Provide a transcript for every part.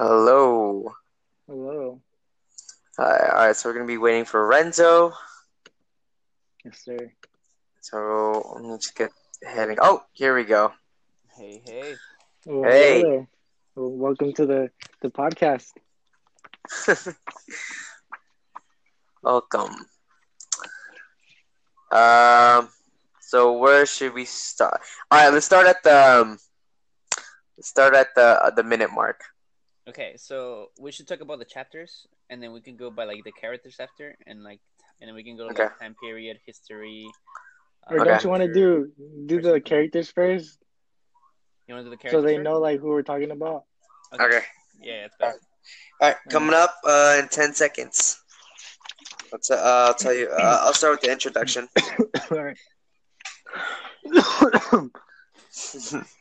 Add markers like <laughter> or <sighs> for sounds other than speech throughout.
Hello. Hello. Hi. All right, so we're gonna be waiting for Renzo. Yes, sir. So let me just get heading. Oh, here we go. Hey, hey. Well, Hey. hello. Well, welcome to the the podcast. <laughs> Welcome. Um. So where should we start? All right, let's start at the. Um, let's start at the uh, the minute mark. Okay, so we should talk about the chapters, and then we can go by like the characters after, and like, and then we can go to Okay. like time period, history. Or uh, don't you want to do do the characters first, You want to do the characters so they first? know like who we're talking about? Okay. Yeah, it's better. All right, coming up uh, in ten seconds. Let's, uh, I'll tell you. Uh, I'll start with the introduction. <coughs> All right. <coughs> <coughs>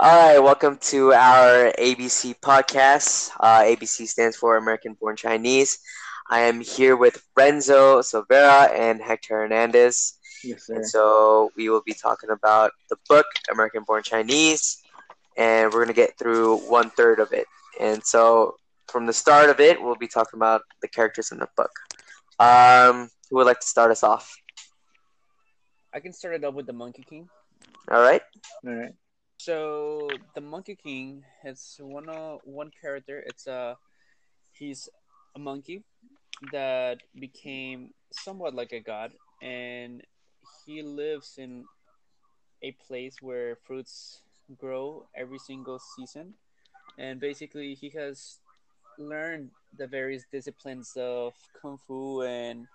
All right, welcome to our ABC podcast. Uh, ABC stands for American Born Chinese. I am here with Renzo Silvera and Hector Hernandez. yes, sir. And so we will be talking about the book, American Born Chinese, and we're going to get through one third of it. And so from the start of it, we'll be talking about the characters in the book. Um, who would like to start us off? I can start it up with the Monkey King. All right. All right. So the Monkey King has one uh, one character. It's a he's a monkey that became somewhat like a god, and he lives in a place where fruits grow every single season, and basically he has learned the various disciplines of kung fu and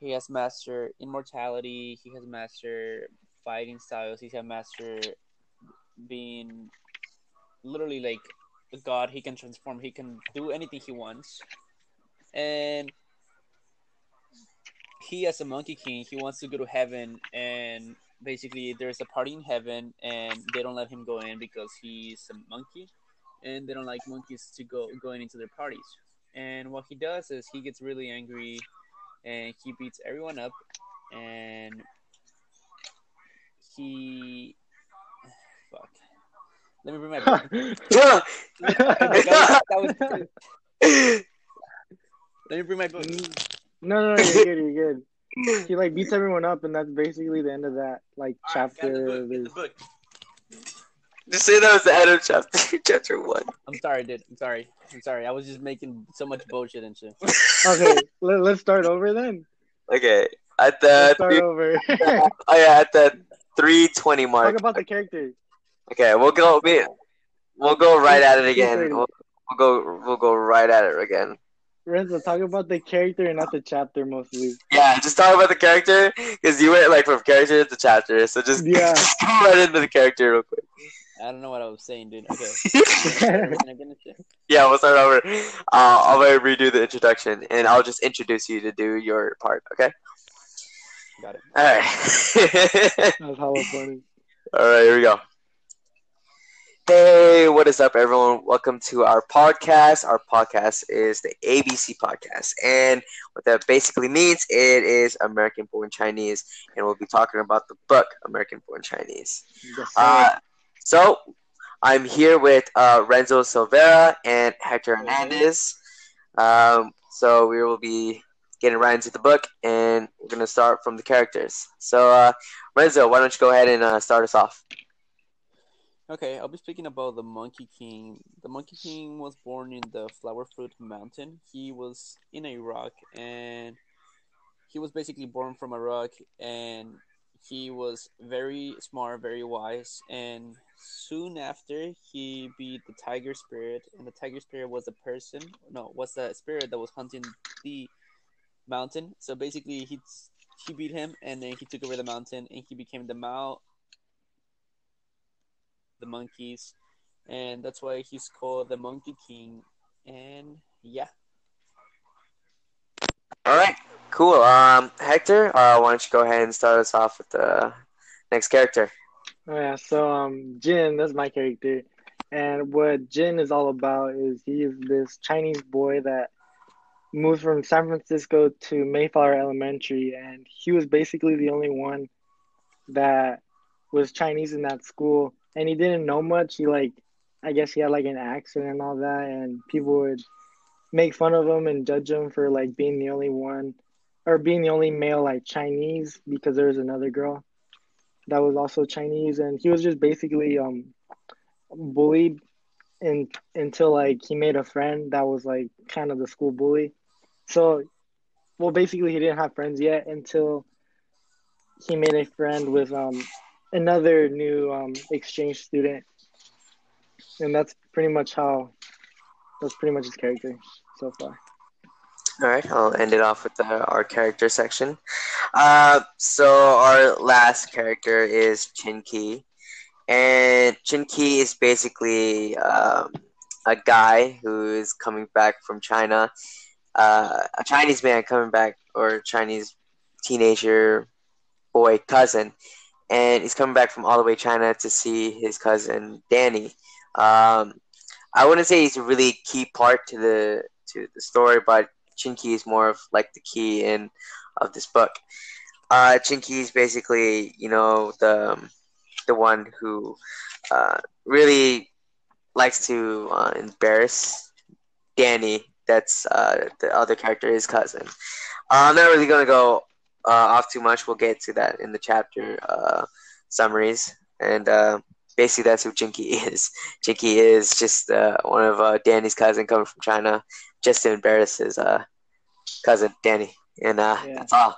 he has mastered immortality he has mastered fighting styles he has mastered being literally like a god. He can transform. He can do anything he wants. And he as a monkey king he wants to go to heaven. And basically there's a party in heaven and they don't let him go in because he's a monkey. And they don't like monkeys to go going into their parties. And what he does is he gets really angry and he beats everyone up. And he <sighs> fuck let me bring my <laughs> book Yeah. <laughs> that was, that was let me bring my book no, no, no, you're good. You're good. He like beats everyone up, and that's basically the end of that like Alright, got the chapter. book, get the book. Just say that was the end of chapter <laughs> chapter one. I'm sorry, dude. I'm sorry. I'm sorry. I was just making so much bullshit and shit. Okay, let, let's start over then. Okay. At the Let's start three, over. oh yeah, at the three twenty mark. Talk about the characters. Okay, we'll go. We, we'll go right at it again. We'll, we'll go. We'll go right at it again. Renzo, talk about the character and not the chapter mostly. Yeah, just talk about the character because you went like from character to chapter. So just, Yeah. <laughs> just go right into the character real quick. I don't know what I was saying, dude. Okay. Can I finish it? yeah, we'll start over. Uh, I'll redo the introduction and I'll just introduce you to do your part. Okay. Got it. All right. <laughs> That's hella funny. All right, here we go. Hey, what is up, everyone? Welcome to our podcast. Our podcast is the ABC podcast, and what that basically means, it is American Born Chinese, and we'll be talking about the book American Born Chinese. Yes. Uh, so, I'm here with uh, Renzo Silvera and Hector Hernandez. Um, so we will be getting right into the book, and we're gonna start from the characters. So, uh, Renzo, why don't you go ahead and uh, start us off? Okay, I'll be speaking about the Monkey King. The Monkey King was born in the Flower Fruit Mountain. He was in a rock, and he was basically born from a rock, and he was very smart, very wise, and soon after he beat the tiger spirit, and the tiger spirit was a person. No, was the spirit that was hunting the mountain. So basically, he he beat him, and then he took over the mountain, and he became the Mao the monkeys, and that's why he's called the Monkey King. And yeah, All right, cool. Um, Hector, uh, why don't you go ahead and start us off with the next character? Oh yeah, so um, Jin, that's my character, and what Jin is all about is he is this Chinese boy that moved from San Francisco to Mayflower Elementary, and he was basically the only one that was Chinese in that school, and he didn't know much. He like I guess he had like an accident and all that, and people would make fun of him and judge him for like being the only one or being the only male like Chinese because there was another girl that was also Chinese, and he was just basically um bullied in, until like he made a friend that was like kind of the school bully. So, well, basically he didn't have friends yet until he made a friend with um another new um exchange student, and that's pretty much how. That's pretty much his character so far. All right, I'll end it off with the, our character section. Uh, so our last character is Chin-Kee, and Chin-Kee is basically um, a guy who is coming back from China, uh, a Chinese man coming back, or Chinese teenager boy cousin, and he's coming back from all the way China to see his cousin Danny. Um, I wouldn't say he's a really key part to the to the story, but Chin-Kee is more of like the key in of this book. Uh, Chin-Kee is basically, you know, the um, the one who uh, really likes to uh, embarrass Danny. That's uh, the other character, his cousin. Uh, I'm not really gonna go uh, off too much. We'll get to that in the chapter uh, summaries. And uh, basically, that's who Jinky <laughs> is. Jinky is just uh, one of uh, Danny's cousin coming from China, just to embarrass his uh, cousin Danny, and uh, Yeah. that's all.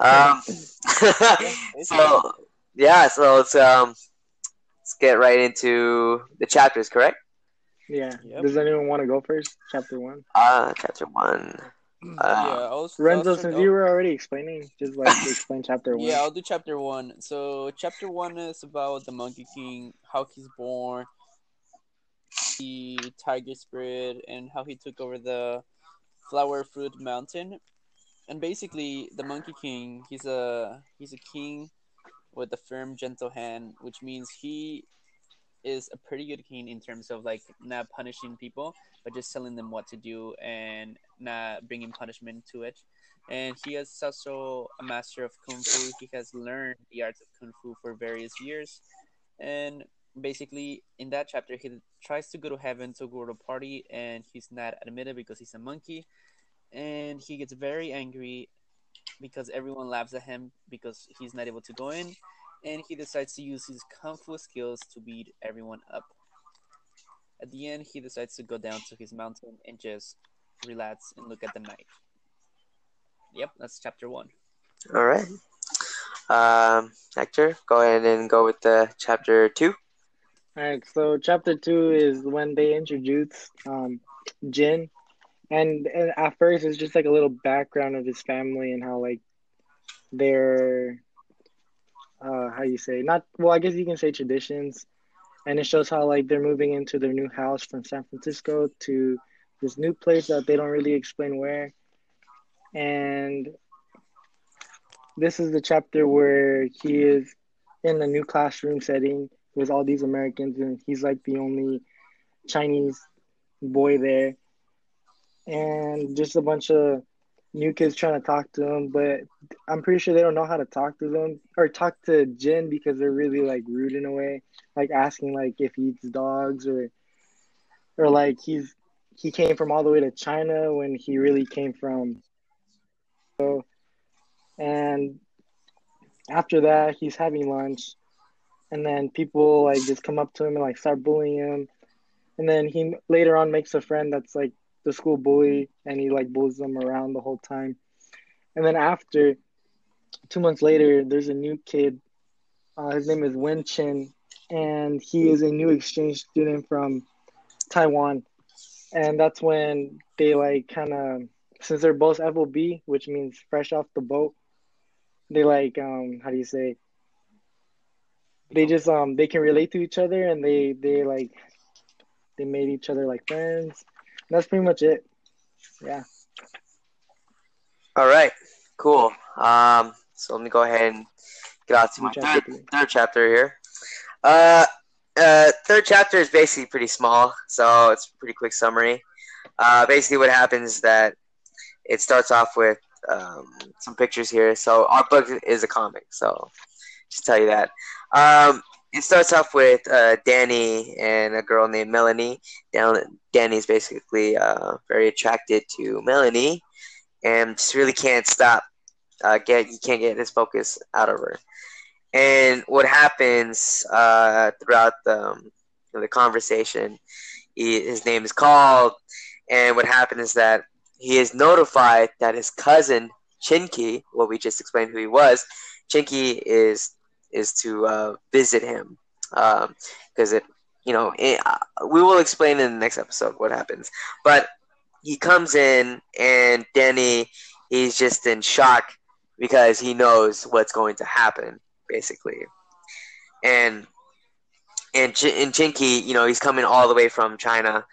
Um, <laughs> <laughs> so yeah, so let's um, let's get right into the chapters. Correct? Yeah. Yep. Does anyone want to go first? Chapter one. Uh, chapter one. Yeah, Uh, I'll, Renzo, since you were already explaining, just like explain chapter one. Yeah, I'll do chapter one. So chapter one is about the Monkey King, how he's born, the tiger spirit, and how he took over the flower fruit mountain. And basically, the Monkey King, he's a he's a king with a firm, gentle hand, which means he is a pretty good king in terms of like not punishing people, but just telling them what to do and not bringing punishment to it. And he is also a master of kung fu. He has learned the arts of kung fu for various years, and basically in that chapter, he tries to go to heaven to go to a party, and he's not admitted because he's a monkey, and he gets very angry because everyone laughs at him because he's not able to go in, and he decides to use his kung fu skills to beat everyone up. At the end, he decides to go down to his mountain and just relax and look at the night. Yep, that's chapter one. all right. Um, Hector, go ahead and go with the chapter two. All right, so chapter two is when they introduce um, Jin, and, and at first it's just like a little background of his family and how like they're uh how you say not well I guess you can say traditions, and it shows how like they're moving into their new house from San Francisco to this new place that they don't really explain where, and this is the chapter where he is in a new classroom setting with all these Americans, and he's like the only Chinese boy there, and just a bunch of new kids trying to talk to him. But I'm pretty sure they don't know how to talk to them or talk to Jin because they're really like rude in a way, like asking like if he eats dogs or or like he's he came from all the way to China when he really came from. So, and after that, he's having lunch and then people like just come up to him and like start bullying him and then he later on makes a friend that's like the school bully and he like bullies them around the whole time. And then after two months later there's a new kid. Uh, his name is wen chin and he is a new exchange student from taiwan. And that's when they like kind of since they're both fob which means fresh off the boat they like um how do you say? They just um they can relate to each other and they they like they made each other like friends. That's pretty much it. Yeah. All right, cool. Um, so let me go ahead and get out to my Chapter third, third chapter here. Uh, uh, third chapter is basically pretty small, so it's a pretty quick summary. Uh, basically, what happens is that it starts off with um, some pictures here. So our book is a comic, so just tell you that. Um, it starts off with uh, Danny and a girl named Melanie. Dan- Danny's basically uh, very attracted to Melanie, and just really can't stop. Uh, get he can't get his focus out of her. And what happens uh, throughout the um, the conversation, he, his name is called, and what happens is that he is notified that his cousin Chin-Kee, what we just explained who he was, Chin-Kee is is to uh, visit him. Because um, it you know it, uh, we will explain in the next episode what happens. But he comes in and Danny he's just in shock because he knows what's going to happen basically. And and Ch- and Chin-Kee you know he's coming all the way from China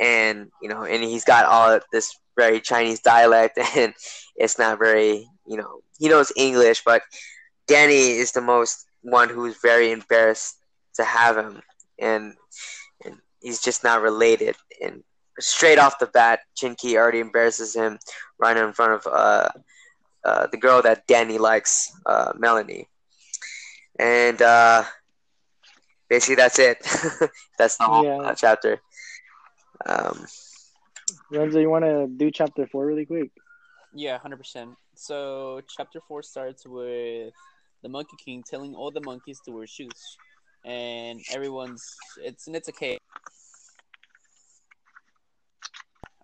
and you know and he's got all this very Chinese dialect <laughs> and it's not very you know he knows English but Danny is the most one who's very embarrassed to have him, and and he's just not related. And straight off the bat, Chin-Kee already embarrasses him right in front of uh, uh, the girl that Danny likes, uh, Melanie. And uh, basically, that's it. <laughs> that's the whole Yeah. uh, chapter. Um, Renzo, you want to do chapter four really quick? Yeah, hundred percent. So chapter four starts with the Monkey King telling all the monkeys to wear shoes, and everyone's it's and it's a.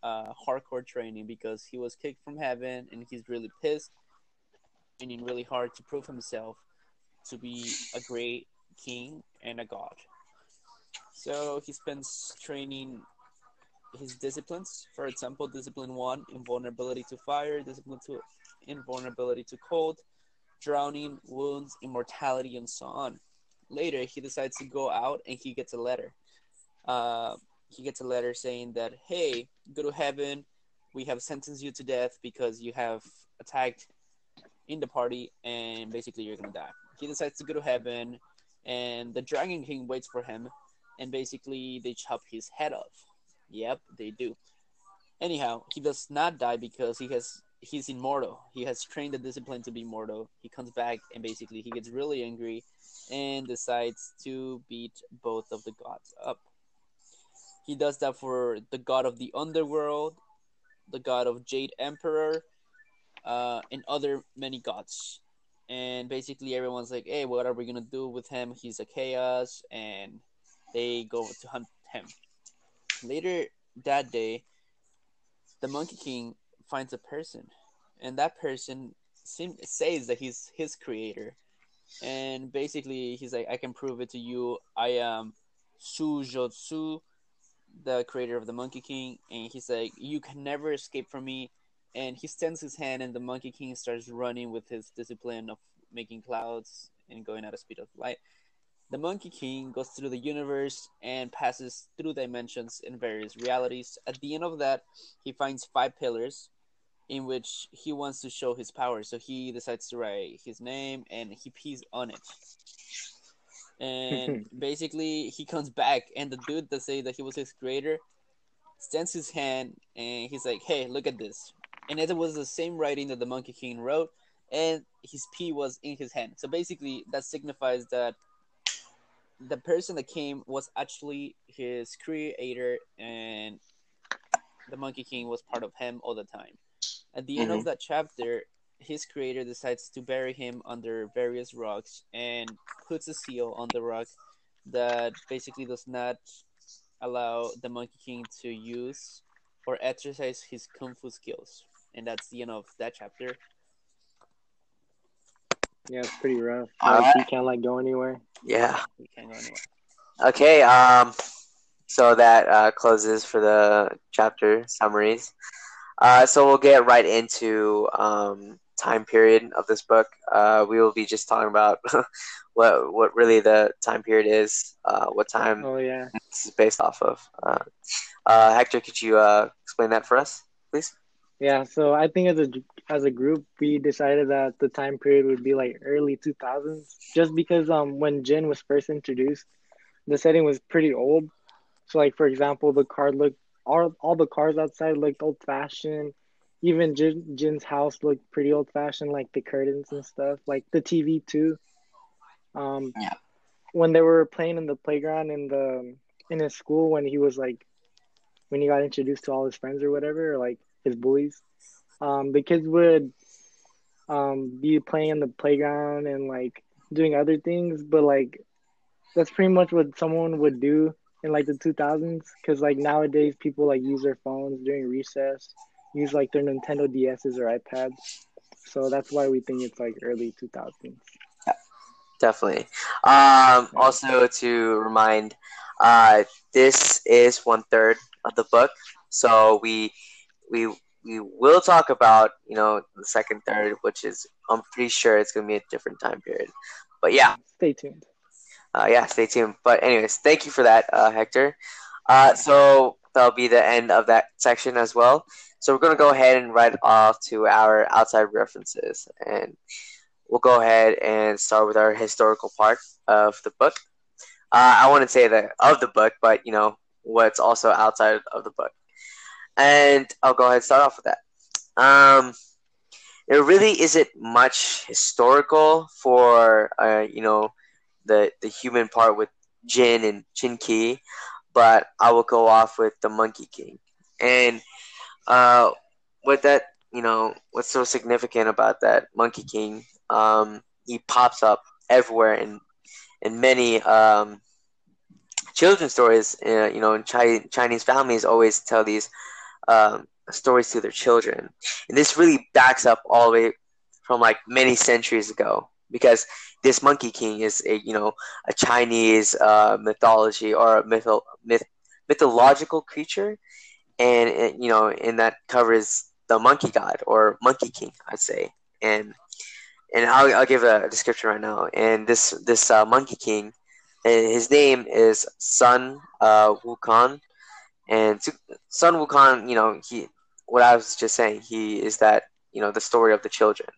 Uh, hardcore training because he was kicked from heaven and he's really pissed, training really hard to prove himself to be a great king and a god. So he spends training his disciplines. For example, discipline one, invulnerability to fire, discipline two, invulnerability to cold, drowning, wounds, immortality, and so on. Later, he decides to go out and he gets a letter. Uh, he gets a letter saying that, hey, go to heaven. We have sentenced you to death because you have attacked in the party and basically you're going to die. He decides to go to heaven and the Dragon King waits for him and basically they chop his head off. Yep, they do. Anyhow, he does not die because he has he's immortal. He has trained the discipline to be immortal. He comes back and basically he gets really angry and decides to beat both of the gods up. He does that for the god of the underworld, the god of Jade Emperor, uh, and other many gods. And basically everyone's like, "Hey, what are we gonna do with him? He's a chaos," and they go to hunt him. Later that day, the Monkey King finds a person, and that person seem, says that he's his creator. And basically, he's like, I can prove it to you. I am Su Jotsu, the creator of the Monkey King. And he's like, You can never escape from me. And he extends his hand, and the Monkey King starts running with his discipline of making clouds and going at a speed of light. The Monkey King goes through the universe and passes through dimensions in various realities. At the end of that, he finds five pillars in which he wants to show his power. So he decides to write his name and he pees on it. And <laughs> basically, he comes back, and the dude that say that he was his creator stands his hand and he's like, "Hey, look at this." And it was the same writing that the Monkey King wrote, and his pee was in his hand. So basically, that signifies that the person that came was actually his creator, and the Monkey King was part of him all the time. At the end of that chapter, his creator decides to bury him under various rocks and puts a seal on the rock that basically does not allow the Monkey King to use or exercise his kung fu skills. And that's the end of that chapter. Yeah, it's pretty rough. All Like, right. he can't like go anywhere. yeah. We can't go anywhere. Okay. Um. So that uh, closes for the chapter summaries. Uh, so we'll get right into um, time period of this book. Uh, we will be just talking about <laughs> what what really the time period is, uh, what time Oh yeah. this is based off of. Uh, uh, Hector, could you uh, explain that for us, please? Yeah, so I think as a as a group we decided that the time period would be like early 2000s just because um when Jin was first introduced the setting was pretty old. So like for example, the card looked all all the cars outside looked old fashioned. Even Jin, Jin's house looked pretty old fashioned like the curtains and stuff, like the TV too. Um Yeah. when they were playing in the playground in the in his school when he was like when he got introduced to all his friends or whatever, or like his bullies, um, the kids would um be playing in the playground and like doing other things, but like that's pretty much what someone would do in like the 2000s because like nowadays people like use their phones during recess use like their nintendo ds's or ipads. So that's why we think it's like early 2000s Yeah, definitely. Um also to remind uh this is one third of the book. So we we we will talk about you know the second third which is i'm pretty sure it's going to be a different time period. But yeah. Stay tuned uh, yeah, stay tuned. But anyways, thank you for that, uh, Hector. Uh, so that'll be the end of that section as well. So we're gonna go ahead and write off to our outside references, and we'll go ahead and start with our historical part of the book. Uh, I wouldn't say that of the book, but you know what's also outside of the book, and I'll go ahead and start off with that. Um, there really isn't much historical for uh, you know the the human part with Jin and Jin Ki, but I will go off with the Monkey King. And uh, with that, you know, what's so significant about that Monkey King? Um, he pops up everywhere in in many um, children's stories. Uh, you know, in Chi- Chinese families always tell these um, stories to their children, and this really backs up all the way from like many centuries ago because this Monkey King is a you know a Chinese uh, mythology or a mytho- myth mythological creature, and it, you know and that covers the monkey god or Monkey King, I'd say, and and I'll, I'll give a description right now. And this this uh, Monkey King, his name is Sun uh, Wukong, and Sun Wukong, you know he what I was just saying, he is that you know the story of the children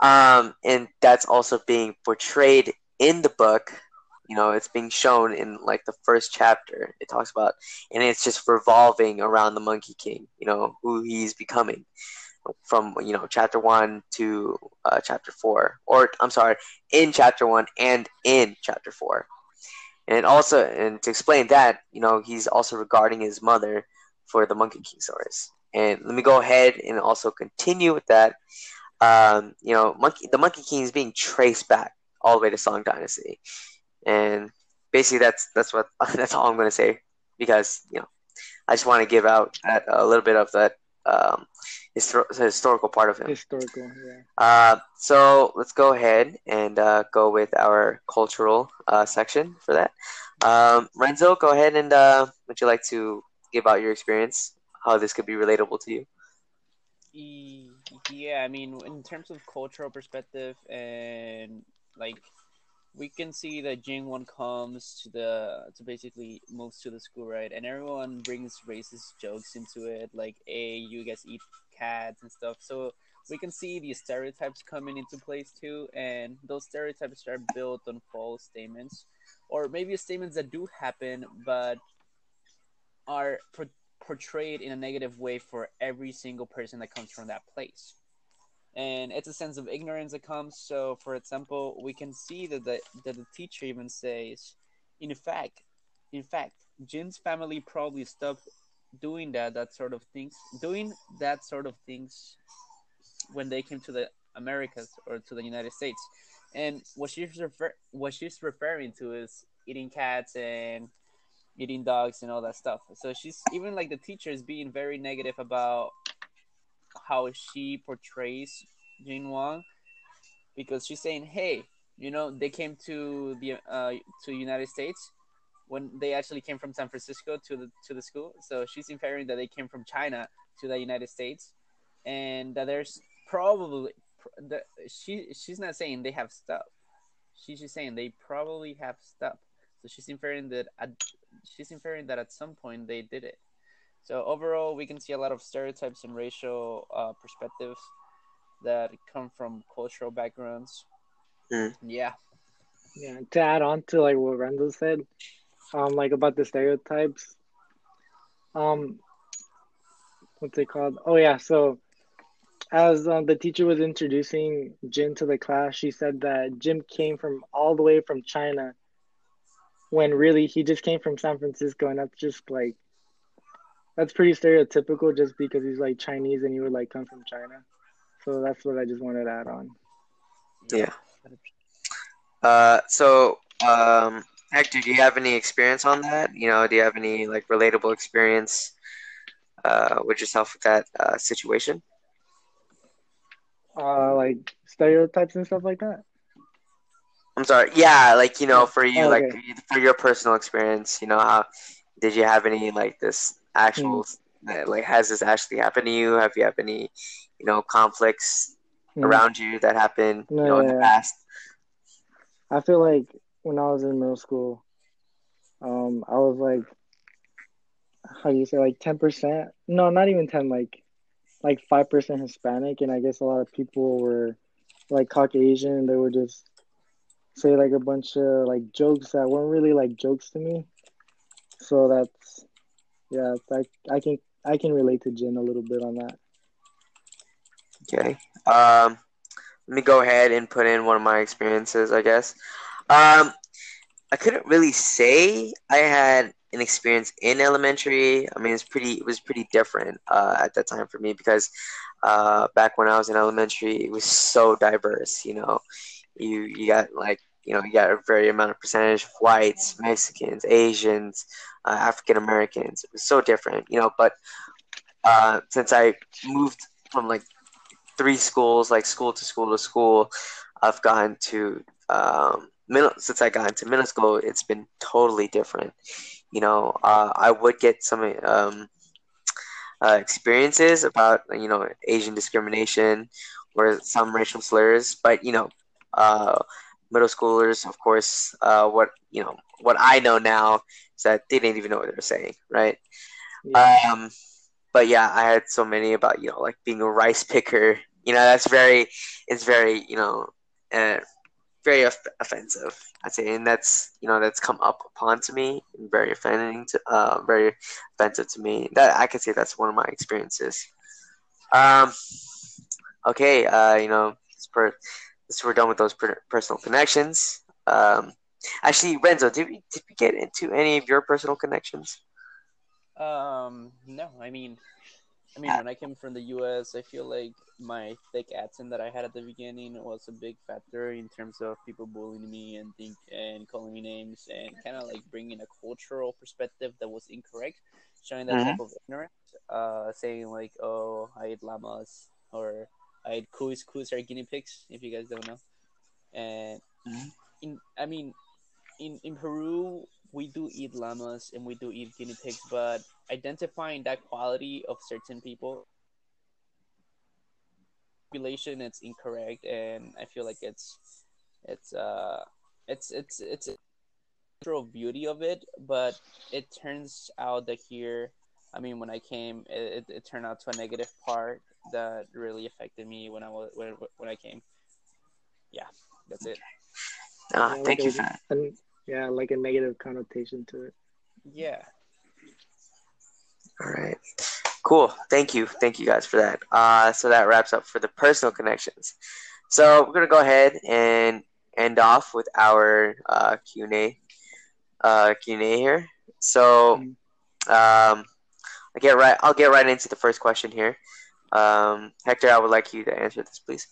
um, and that's also being portrayed in the book. You know, it's being shown in like the first chapter. It talks about, and it's just revolving around the Monkey King. You know, who he's becoming from you know chapter one to uh, chapter four, or I'm sorry, in chapter one and in chapter four. And also, and to explain that, you know, he's also regarding his mother for the Monkey King stories. And let me go ahead and also continue with that um, you know, monkey the Monkey King is being traced back all the way to Song Dynasty, and basically that's that's what <laughs> that's all I'm going to say because you know I just want to give out that, a little bit of that um, histor- historical part of him. Historical, yeah. Uh, so let's go ahead and uh, go with our cultural uh, section for that. Um, Renzo, go ahead and uh, would you like to give out your experience, how this could be relatable to you? Yeah, I mean, in terms of cultural perspective, and like we can see that Jin Wang comes to the to basically moves to the school, right? And everyone brings racist jokes into it, like, "Hey, you guys eat cats and stuff." So we can see the stereotypes coming into place too, and those stereotypes are built on false statements, or maybe statements that do happen, but are portrayed in a negative way for every single person that comes from that place. And it's a sense of ignorance that comes. So, for example, we can see that the, that the teacher even says, in fact, in fact, Jin's family probably stopped doing that that sort of things, doing that sort of things when they came to the Americas or to the United States. And what she's refer- what she's referring to is eating cats and eating dogs and all that stuff. So she's even like the teacher is being very negative about how she portrays Jin Wang because she's saying, "Hey, you know, they came to the uh, to United States when they actually came from San Francisco to the to the school. So she's inferring that they came from China to the United States, and that there's probably the, she she's not saying they have stuff. She's just saying they probably have stuff. So she's inferring that at, she's inferring that at some point they did it. So overall, we can see a lot of stereotypes and racial uh, perspectives that come from cultural backgrounds. Mm. Yeah. Yeah. To add on to like what Renzo said, um, like about the stereotypes. Um, what's it called? Oh yeah. So, as um, the teacher was introducing Jin to the class, she said that Jin came from all the way from China when really he just came from San Francisco, and that's just like that's pretty stereotypical, just because he's like Chinese and he would like come from China. So that's what I just wanted to add on. Yeah. Uh, so, um, Hector, do you have any experience on that? You know, do you have any like relatable experience uh, with yourself with that uh, situation? Uh, like stereotypes and stuff like that. I'm sorry. Yeah, like you know, for you, Oh, like for your personal experience, you know, how did you have any like this actual, uh, like, has this actually happened to you? Have you have any, you know, conflicts Hmm. around you that happened, you No, know, in the past? I feel like when I was in middle school, um, I was like, how do you say, like ten percent? No, not even ten. Like, like five percent Hispanic, and I guess a lot of people were like Caucasian, they were just say like a bunch of like jokes that weren't really like jokes to me. So that's, yeah, I I can I can relate to Jin a little bit on that. Okay. Um, let me go ahead and put in one of my experiences, I guess. Um, I couldn't really say I had an experience in elementary. I mean, it's pretty. It was pretty different uh, at that time for me because uh, back when I was in elementary, it was so diverse. You know, you you got like you know you got a very amount of percentage of whites, Mexicans, Asians, uh, African Americans. It was so different. You know, but uh, since I moved from like three schools, like school to school to school. I've gone to um, middle since I got into middle school. It's been totally different. You know, uh, I would get some um, uh, experiences about you know Asian discrimination or some racial slurs, but you know, uh, middle schoolers, of course, uh, what you know, what I know now is that they didn't even know what they were saying, right? Yeah. Um, but yeah, I had so many about you know like being a rice picker. You know, that's very, it's very you know, uh, very off- offensive. I'd say, and that's you know that's come up upon to me, and very offending to, uh, very offensive to me. That I could say that's one of my experiences. Um, okay, uh, you know, it's per, so we're done with those per, personal connections. Um, actually, Renzo, did we did we get into any of your personal connections? Um, no, I mean, I mean, when I came from the U.S., I feel like my thick accent that I had at the beginning was a big factor in terms of people bullying me and think and calling me names and kind of like bringing a cultural perspective that was incorrect, showing that type of ignorance. Uh, saying like, "Oh, I eat llamas," or "I kuis." Kuis are guinea pigs, if you guys don't know. And Mhm. in, I mean, in in Peru, we do eat llamas and we do eat guinea pigs, but identifying that quality of certain people population it's incorrect and I feel like it's it's uh it's it's it's a natural beauty of it, but it turns out that here I mean when I came it, it, it turned out to a negative part that really affected me when I was when, when I came. Yeah, that's it. Ah, Yeah, like thank a- you for that. And yeah, like a negative connotation to it. Yeah. All right. Cool. Thank you. Thank you guys for that. Uh, so that wraps up for the personal connections. So we're gonna go ahead and end off with our uh, Q and A. Uh, Q and A here. So, um, I get right. I'll get right into the first question here. Um, Hector, I would like you to answer this, please.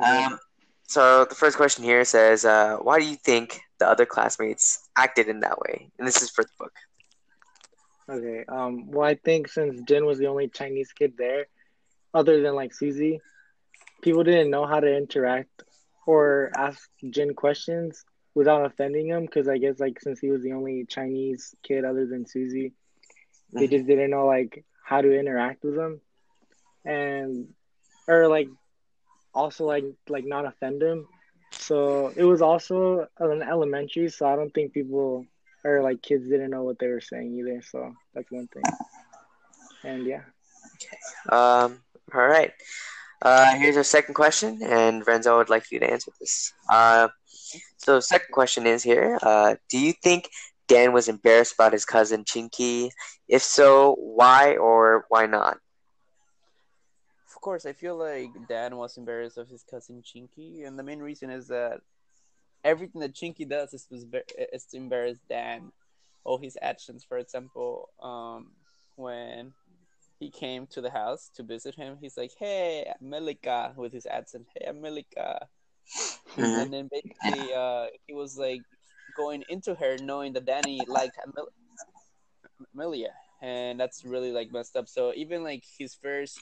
Um, so the first question here says, uh, "Why do you think the other classmates acted in that way?" And this is for the book. Okay. Um. Well, I think since Jin was the only Chinese kid there, other than like Suzy, people didn't know how to interact or ask Jin questions without offending him. Because I guess like since he was the only Chinese kid other than Suzy, they Mhm. just didn't know like how to interact with him, and or like also like like not offend him. So it was also an elementary, so I don't think people or like kids didn't know what they were saying either. So that's one thing. And yeah, Okay. Um, all right. Uh, here's our second question, and Renzo would like you to answer this. Uh, so second question is here. Uh, do you think Dan was embarrassed about his cousin Chin-Kee? If so, why or why not? Of course, I feel like Dan was embarrassed of his cousin Chin-Kee, and the main reason is that everything that Chin-Kee does is to, is to embarrass Dan. All his actions, for example, um, when he came to the house to visit him, he's like, "Hey, Melika," with his accent. Hey, Melika. Mhm. And then basically, uh, he was like going into her, knowing that Danny liked Amel- Amelia, and that's really like messed up. So even like his first,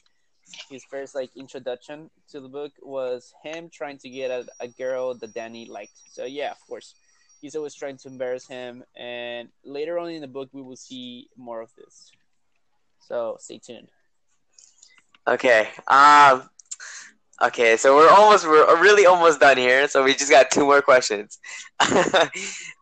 his first like introduction to the book was him trying to get at a girl that Danny liked. So yeah, of course, he's always trying to embarrass him, and later on in the book, we will see more of this. So stay tuned. Okay. Um. Okay, so we're almost we're really almost done here. So we just got two more questions. <laughs>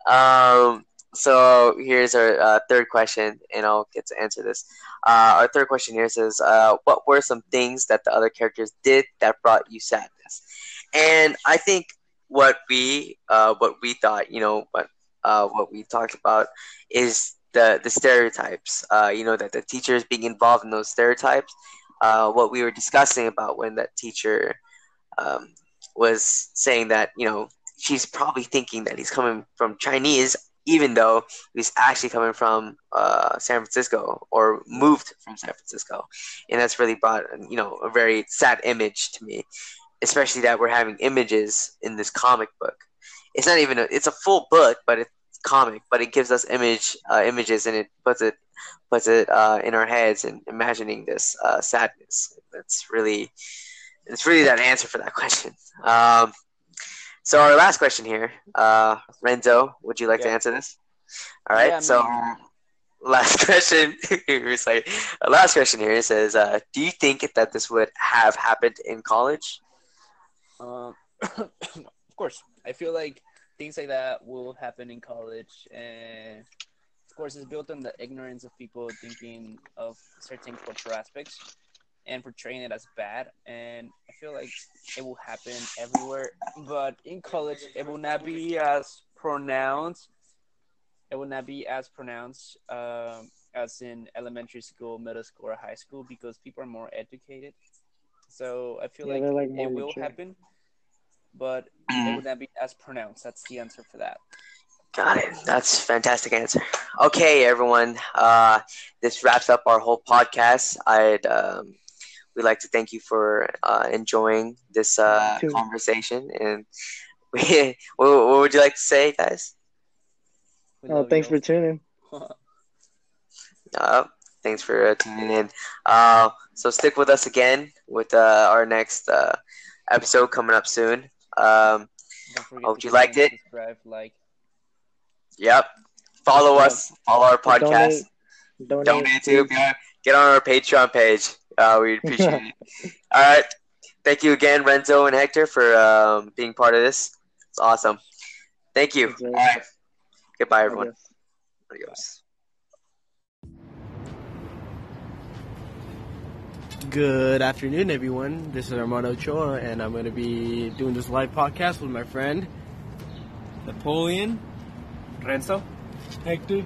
um. So here's our uh, third question, and I'll get to answer this. Uh, our third question here says, uh, "What were some things that the other characters did that brought you sadness?" And I think what we uh, what we thought, you know, what uh, what we talked about is the the stereotypes. Uh, you know, that the teachers being involved in those stereotypes. Uh, what we were discussing about when that teacher um, was saying that you know she's probably thinking that he's coming from Chinese, even though he's actually coming from uh, San Francisco or moved from San Francisco, and that's really brought you know a very sad image to me, especially that we're having images in this comic book. It's not even a, it's a full book, but it's comic, but it gives us image uh, images and it puts it puts it uh, in our heads and imagining this uh, sadness. That's really it's really that answer for that <laughs> question. Um, so our last question here, uh, Renzo, would you like to answer this? All right. Yeah, so man. last <laughs> question. like last question here says, uh, do you think that this would have happened in college? Um, <coughs> of course, I feel like things like that will happen in college, and of course, it's built on the ignorance of people thinking of certain cultural aspects and portraying it as bad. And I feel like it will happen everywhere, but in college, it will not be as pronounced. It will not be as pronounced um, as in elementary school, middle school, or high school because people are more educated. So I feel Yeah, like, like, it will mature. happen, but it will not be as pronounced. That's the answer for that. Got it. That's fantastic answer. Okay, everyone. Uh, this wraps up our whole podcast. I'd um, we'd like to thank you for uh, enjoying this uh, conversation. And <laughs> we, what, what would you like to say, guys? Oh, thanks you for tuning. <laughs> Uh, thanks for uh, tuning in. Uh, so stick with us again with uh, our next uh, episode coming up soon. Um, Hope you liked it. Like. yep. Follow us. Follow our podcast. Donate. Donate. donate to get on our patreon page uh, we appreciate it. All right. Thank you again renzo and hector for um, being part of this. It's awesome. Thank you. Thanks, all guys. goodbye everyone. Adios. Adios. Good afternoon, everyone. This is Armando Choa, and I'm going to be doing this live podcast with my friend Napoleon Renzo. Hector,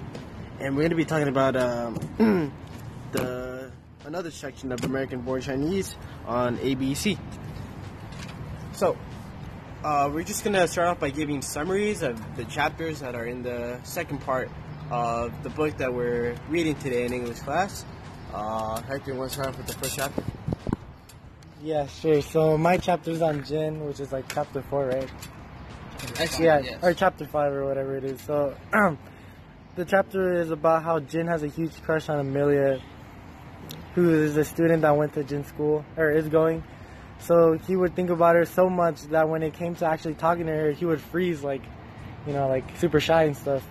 and we're going to be talking about um, <clears throat> the another section of American Born Chinese on ABC. So, uh, we're just going to start off by giving summaries of the chapters that are in the second part of the book that we're reading today in English class. Uh, Hector, you want to start off with the first chapter? Yeah, sure. So my chapter's on Jin, which is like chapter four, right? Excellent. yeah, yes. or chapter five or whatever it is. So <clears throat> the chapter is about how Jin has a huge crush on Amelia, who is a student that went to Jin school or is going. So he would think about her so much that when it came to actually talking to her, he would freeze, like, you know, like super shy and stuff.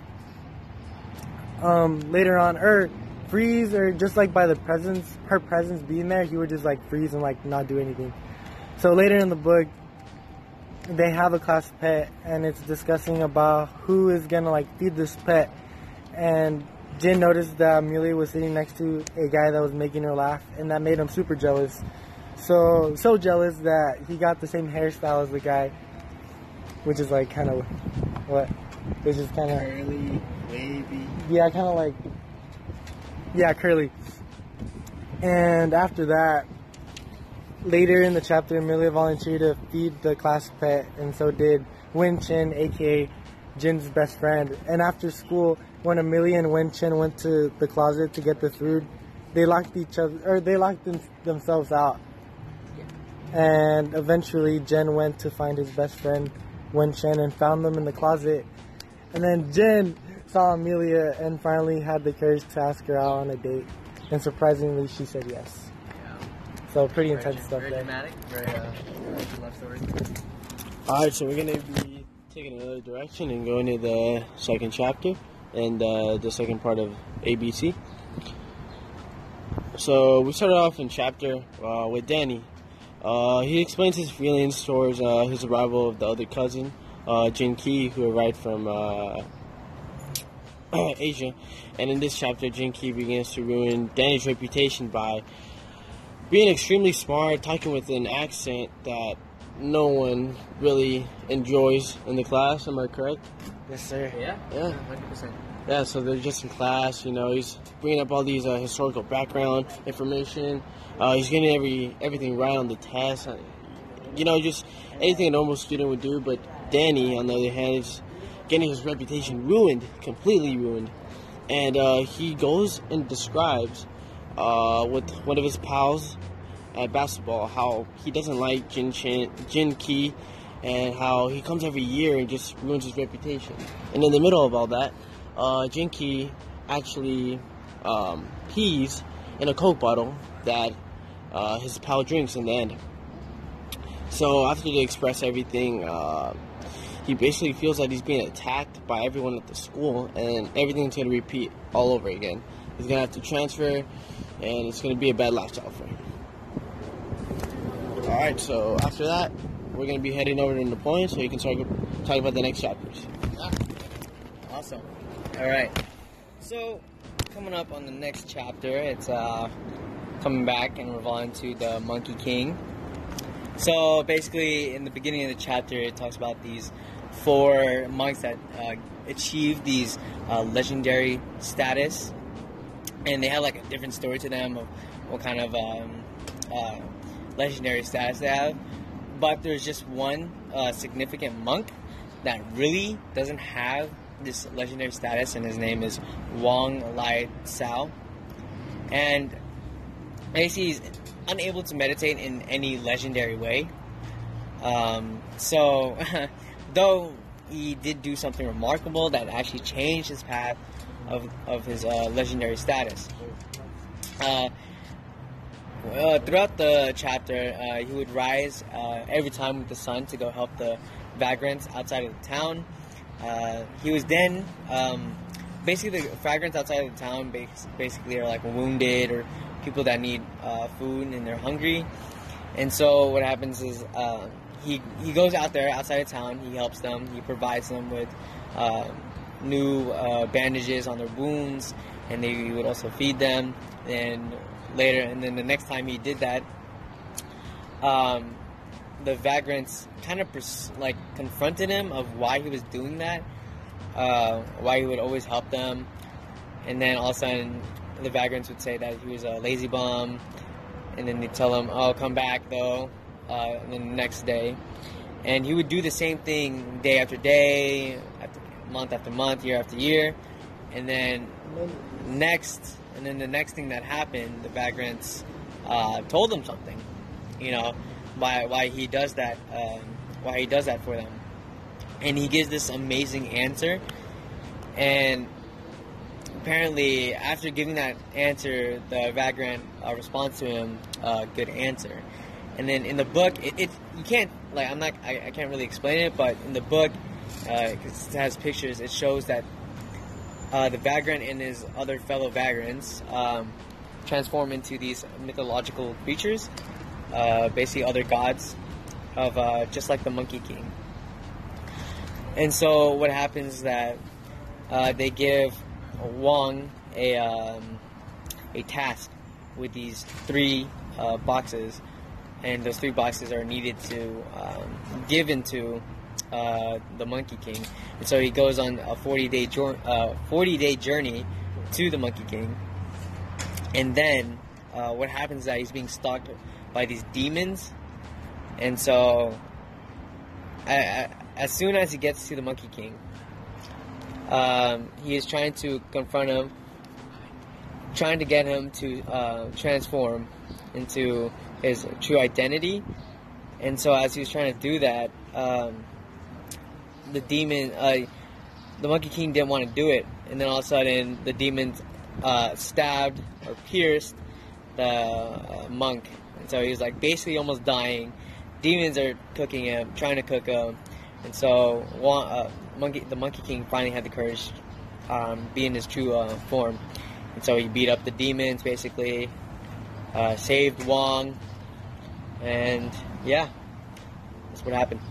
Um, later on, or freeze, or just like by the presence, her presence being there, he would just like freeze and like not do anything. So later in the book, they have a class pet and it's discussing about who is gonna like feed this pet and Jin noticed that Amelia was sitting next to a guy that was making her laugh and that made him super jealous. So so jealous that he got the same hairstyle as the guy, which is like kind of what, which is kind of Curly, wavy. yeah, kind of like yeah, curly. And after that, later in the chapter, Amelia volunteered to feed the class pet, and so did Win Chin, aka Jin's best friend. And after school, when Amelia and Wen Chen went to the closet to get the food, they locked each other, or they locked them, themselves out. And eventually, Jin went to find his best friend, Wen Chen, and found them in the closet. And then Jin saw Amelia and finally had the courage to ask her out on a date. And surprisingly, she said yes. So pretty Very, intense stuff very there. dramatic. Very, uh, very love story. All right, so we're gonna be taking another direction and going to the second chapter and uh, the second part of ABC. So we started off in chapter uh, with Danny. Uh, he explains his feelings towards uh, his arrival of the other cousin, uh, Chin-Kee, who arrived from uh, <clears throat> Asia. And in this chapter, Chin-Kee begins to ruin Danny's reputation by being extremely smart, talking with an accent that no one really enjoys in the class. Am I correct? Yes, sir. Yeah. Yeah. 100%. Yeah. So they're just in class. You know, he's bringing up all these uh, historical background information. Uh, he's getting every everything right on the test. You know, just anything a normal student would do. But Danny, on the other hand, is getting his reputation ruined, completely ruined. And uh, he goes and describes uh, with one of his pals at basketball how he doesn't like Jin, Chin, Chin-Kee and how he comes every year and just ruins his reputation. And in the middle of all that, uh, Chin-Kee actually um, pees in a Coke bottle that uh, his pal drinks in the end. So after they express everything, uh, he basically feels that he's being attacked by everyone at the school, and everything's to repeat all over again. He's to have to transfer, and it's to be a bad lifestyle for him. All right, so after that, we're going to be heading over to Napoleon so you can start talk about the next chapters. Awesome. All right. So, coming up on the next chapter, it's uh, coming back and we're on to the Monkey King. So, basically, in the beginning of the chapter, it talks about these four monks that uh, achieved these uh, legendary status, and they had like a different story to them of what kind of um, uh, legendary status they have. But there's just one uh, significant monk that really doesn't have this legendary status, and his name is Wang Lai Sao. And basically, he's unable to meditate in any legendary way. Um, so, <laughs> though he did do something remarkable that actually changed his path of, of his uh, legendary status. Uh, uh, throughout the chapter, uh, he would rise uh, every time with the sun to go help the vagrants outside of the town. Uh, he was then um, basically the vagrants outside of the town basically are like wounded or people that need uh, food and they're hungry. And so what happens is uh, he he goes out there outside of town. He helps them. He provides them with new bandages on their wounds, and they would also feed them. And later, and then the next time he did that, um, the vagrants kind of pers- like confronted him of why he was doing that, uh, why he would always help them, and then all of a sudden the vagrants would say that he was a lazy bum, and then they tell him, "Oh, come back though," uh, the next day, and he would do the same thing day after day, after month after month, year after year, and then next, and then the next thing that happened, the vagrants uh, told him something, you know, why why he does that, um, why he does that for them, and he gives this amazing answer, and apparently after giving that answer, the vagrant uh, responds to him a good answer, and then in the book, it, it you can't like I'm not I, I can't really explain it, but in the book, because it has pictures, it shows that uh, the vagrant and his other fellow vagrants um, transform into these mythological creatures, uh, basically other gods of uh, just like the Monkey King. And so what happens is that uh, they give Wong a um, a task with these three uh, boxes, and those three boxes are needed to um, give into uh, the Monkey King. And so he goes on a 40 day jour- uh, 40 day journey to the Monkey King. And then uh, what happens is that he's being stalked by these demons. And so I, I, as soon as he gets to the Monkey King, um, he is trying to confront him, trying to get him to uh, transform into his true identity. And so, as he was trying to do that, um, the demon, uh, the Monkey King didn't want to do it, and then all of a sudden, the demon uh, stabbed or pierced the uh, monk, and so he was like basically almost dying. Demons are cooking him, trying to cook him, and so uh, monkey, the Monkey King finally had the courage, um, be in his true uh, form, and so he beat up the demons basically, uh, saved Wong, and yeah, that's what happened.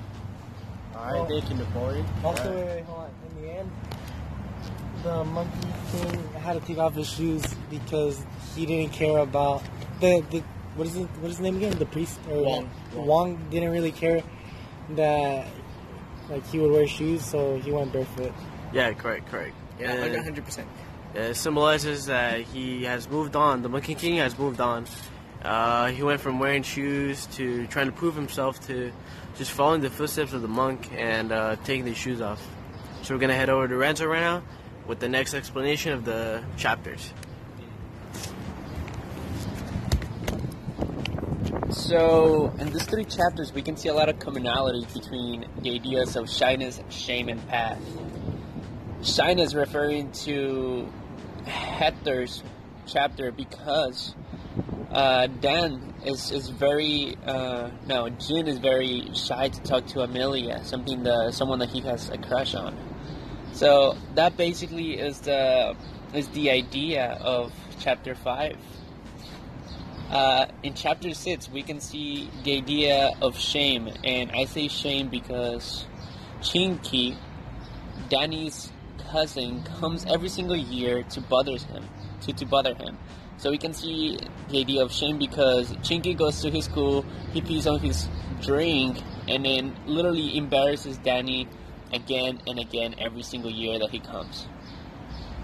All right, thank you, Napoleon. Also, wait, wait, hold on. In the end, the Monkey King had to take off his shoes because he didn't care about the the what is it? What is his name again? The priest or Wong. Wong. didn't really care that like he would wear shoes, so he went barefoot. yeah, correct, correct. Yeah, And hundred percent. It symbolizes that he has moved on. The Monkey King has moved on. Uh, he went from wearing shoes to trying to prove himself to just following the footsteps of the monk and uh, taking the shoes off. So we're gonna head over to Renzo right now with the next explanation of the chapters. So, in these three chapters, we can see a lot of commonality between the ideas of shyness, shame, and path. Shyness referring to Hector's chapter because uh, Dan is, is very, uh, no, Jin is very shy to talk to Amelia, something that someone that he has a crush on. So that basically is the is the idea of chapter five. Uh, in chapter 6, we can see the idea of shame, and I say shame because Chin-Kee, Danny's cousin, comes every single year to bother him, to, to bother him. So we can see the idea of shame because Chin-Kee goes to his school, he pees on his drink, and then literally embarrasses Danny again and again every single year that he comes.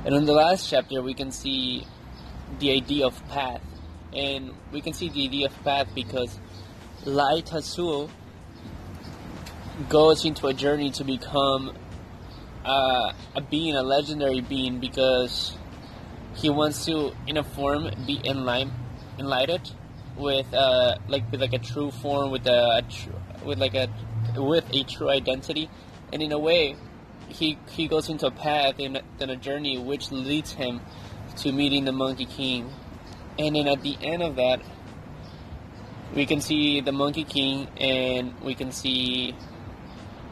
And in the last chapter, we can see the idea of path and we can see the idea of path because Light Hasul goes into a journey to become uh, a being, a legendary being, because he wants to, in a form, be enlightened, enlightened with uh, like with like a true form, with a, tr- with like a with a true identity, and in a way, he he goes into a path in, in a journey which leads him to meeting the Monkey King. And then at the end of that we can see the monkey king and we can see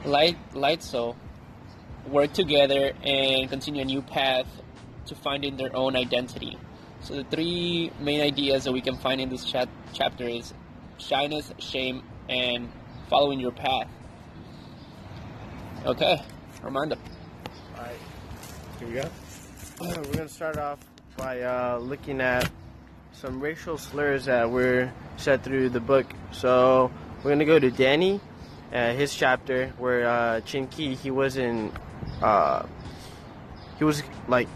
light light soul work together and continue a new path to finding their own identity so the three main ideas that we can find in this chapter is shyness shame and following your path okay armando All right, here we go. We're gonna start off by uh, looking at some racial slurs that were said through the book. So we're gonna go to Danny, uh, his chapter where uh, he wasn't uh, he was like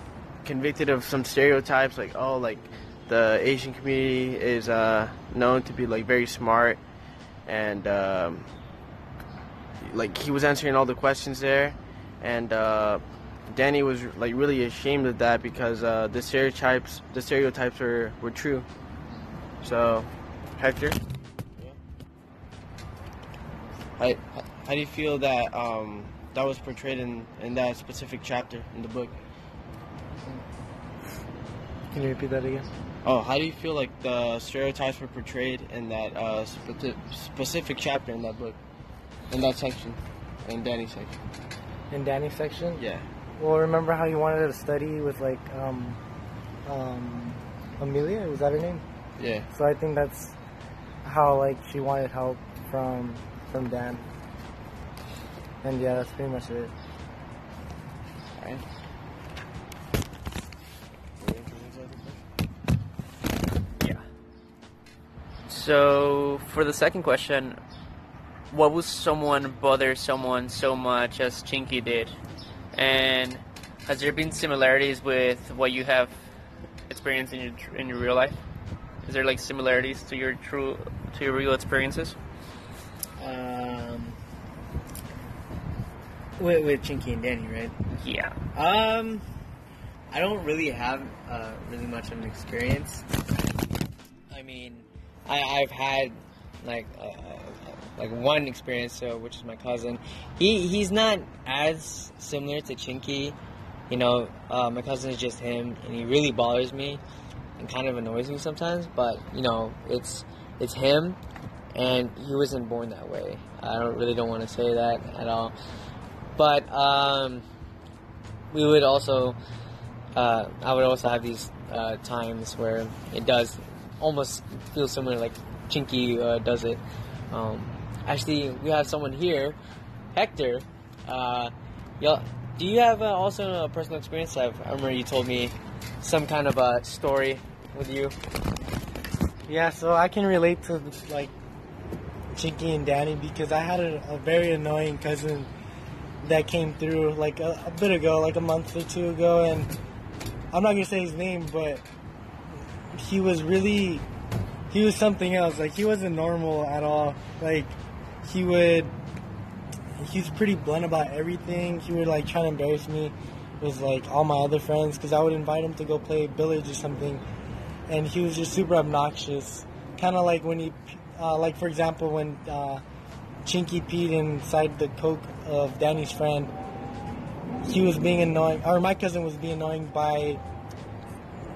convicted of some stereotypes like oh like the Asian community is uh, known to be like very smart and um, like he was answering all the questions there and uh, Danny was like really ashamed of that because uh, the stereotypes the stereotypes were, were true. So, Hector, how, how do you feel that um, that was portrayed in, in that specific chapter in the book? Can you repeat that again? Oh, how do you feel like the stereotypes were portrayed in that uh, spe- specific chapter in that book, in that section, in Danny's section? In Danny's section? Yeah. Well, remember how he wanted to study with like um, um, Amelia? Was that her name? Yeah. So I think that's how like she wanted help from from Dan. And yeah, that's pretty much it. Alright. So, for the second question, what would someone bother someone so much as Chin-Kee did? And has there been similarities with what you have experienced in your in your real life? Is there like similarities to your true to your real experiences? Um, With, with Chin-Kee and Danny, right? Yeah. Um, I don't really have uh, really much of an experience. I mean, I, I've had like uh, like one experience, so which is my cousin. He he's not as similar to Chin-Kee. You know, uh, my cousin is just him, and he really bothers me and kind of annoys me sometimes. But you know, it's it's him, and he wasn't born that way. I don't really don't want to say that at all. But um, we would also, uh, I would also have these uh, times where it does almost feel similar, like Chin-Kee uh, does it. Um, actually, we have someone here, Hector. Uh, do you have uh, also a personal experience? I've, I remember you told me some kind of a story with you. Yeah, so I can relate to like Chin-Kee and Danny because I had a, a very annoying cousin that came through like a, a bit ago, like a month or two ago, and I'm not gonna say his name, but he was really he was something else. Like he wasn't normal at all. Like he would he was pretty blunt about everything. He would like try to embarrass me with like all my other friends because I would invite him to go play billiards or something, and he was just super obnoxious. Kind of like when he, uh, like for example, when uh, Chin-Kee peed inside the coke of Danny's friend, he was being annoying, or my cousin was being annoying by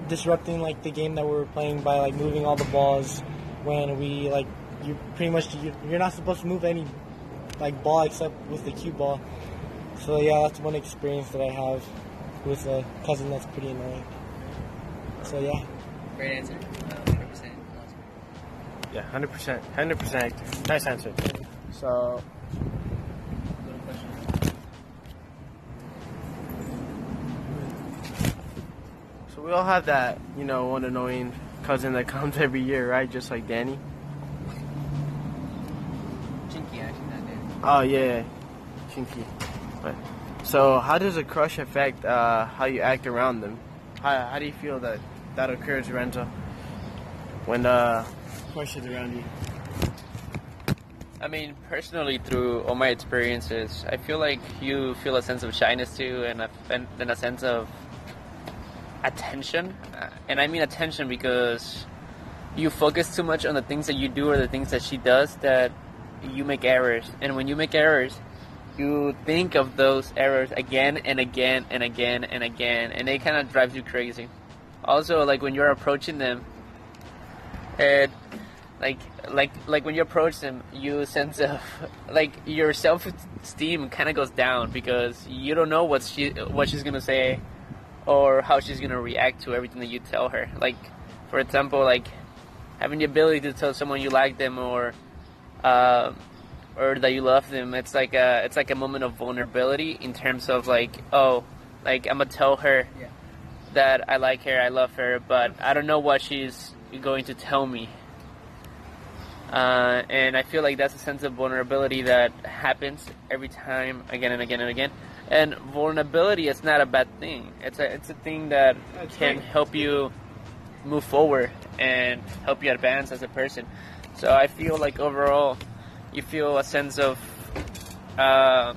disrupting like the game that we were playing by like moving all the balls when we like you pretty much you- you're not supposed to move any like ball except with the cue ball. So yeah, that's one experience that I have with a cousin that's pretty annoying. So yeah. Great answer. Uh, 100%. Yeah, hundred percent, hundred percent. Nice answer. So, Little question. so we all have that, you know, one annoying cousin that <laughs> comes every year, right? Just like Danny. Chin-Kee actually that day. Oh yeah, Chin-Kee. But so, how does a crush affect uh, how you act around them? How, how do you feel that that occurs, Renzo? When uh, crush is around you. I mean, personally, through all my experiences, I feel like you feel a sense of shyness too, and a, and a sense of attention. And I mean attention because you focus too much on the things that you do or the things that she does that you make errors. And when you make errors, you think of those errors again and again and again and again, and it kind of drives you crazy. Also, like when you're approaching them, it like like like when you approach them you sense of <laughs> like your self-esteem kind of goes down because you don't know what she what she's gonna say or how she's gonna react to everything that you tell her like for example like having the ability to tell someone you like them or uh, or that you love them it's like a it's like a moment of vulnerability in terms of like oh like i'm gonna tell her Yeah. that i like her i love her but i don't know what she's going to tell me uh, and I feel like that's a sense of vulnerability that happens every time, again and again and again. And vulnerability is not a bad thing. It's a it's a thing that can help you move forward and help you advance as a person. So I feel like overall, you feel a sense of uh,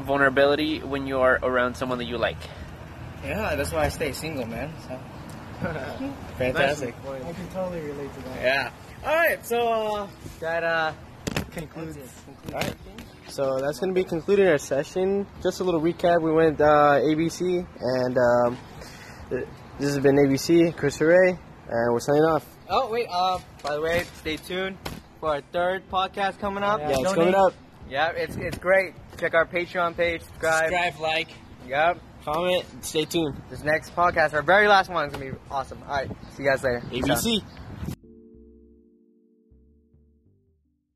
vulnerability when you are around someone that you like. Yeah, that's why I stay single, man. So. <laughs> Fantastic. I can totally relate to that. Yeah. All right. So uh, that uh, concludes. All right. So that's going to be concluding our session. Just a little recap. We went uh, ABC, and um, this has been ABC, Chris Hooray, and we're signing off. Oh wait. Uh, by the way, stay tuned for our third podcast coming up. Yeah, Yeah, it's Donate. coming up. Yeah, it's it's great. Check our Patreon page. Subscribe. Subscribe, like. Yep. Comment. Stay tuned. This next podcast, our very last one, is gonna be awesome. All right. See you guys later. Peace out. ABC.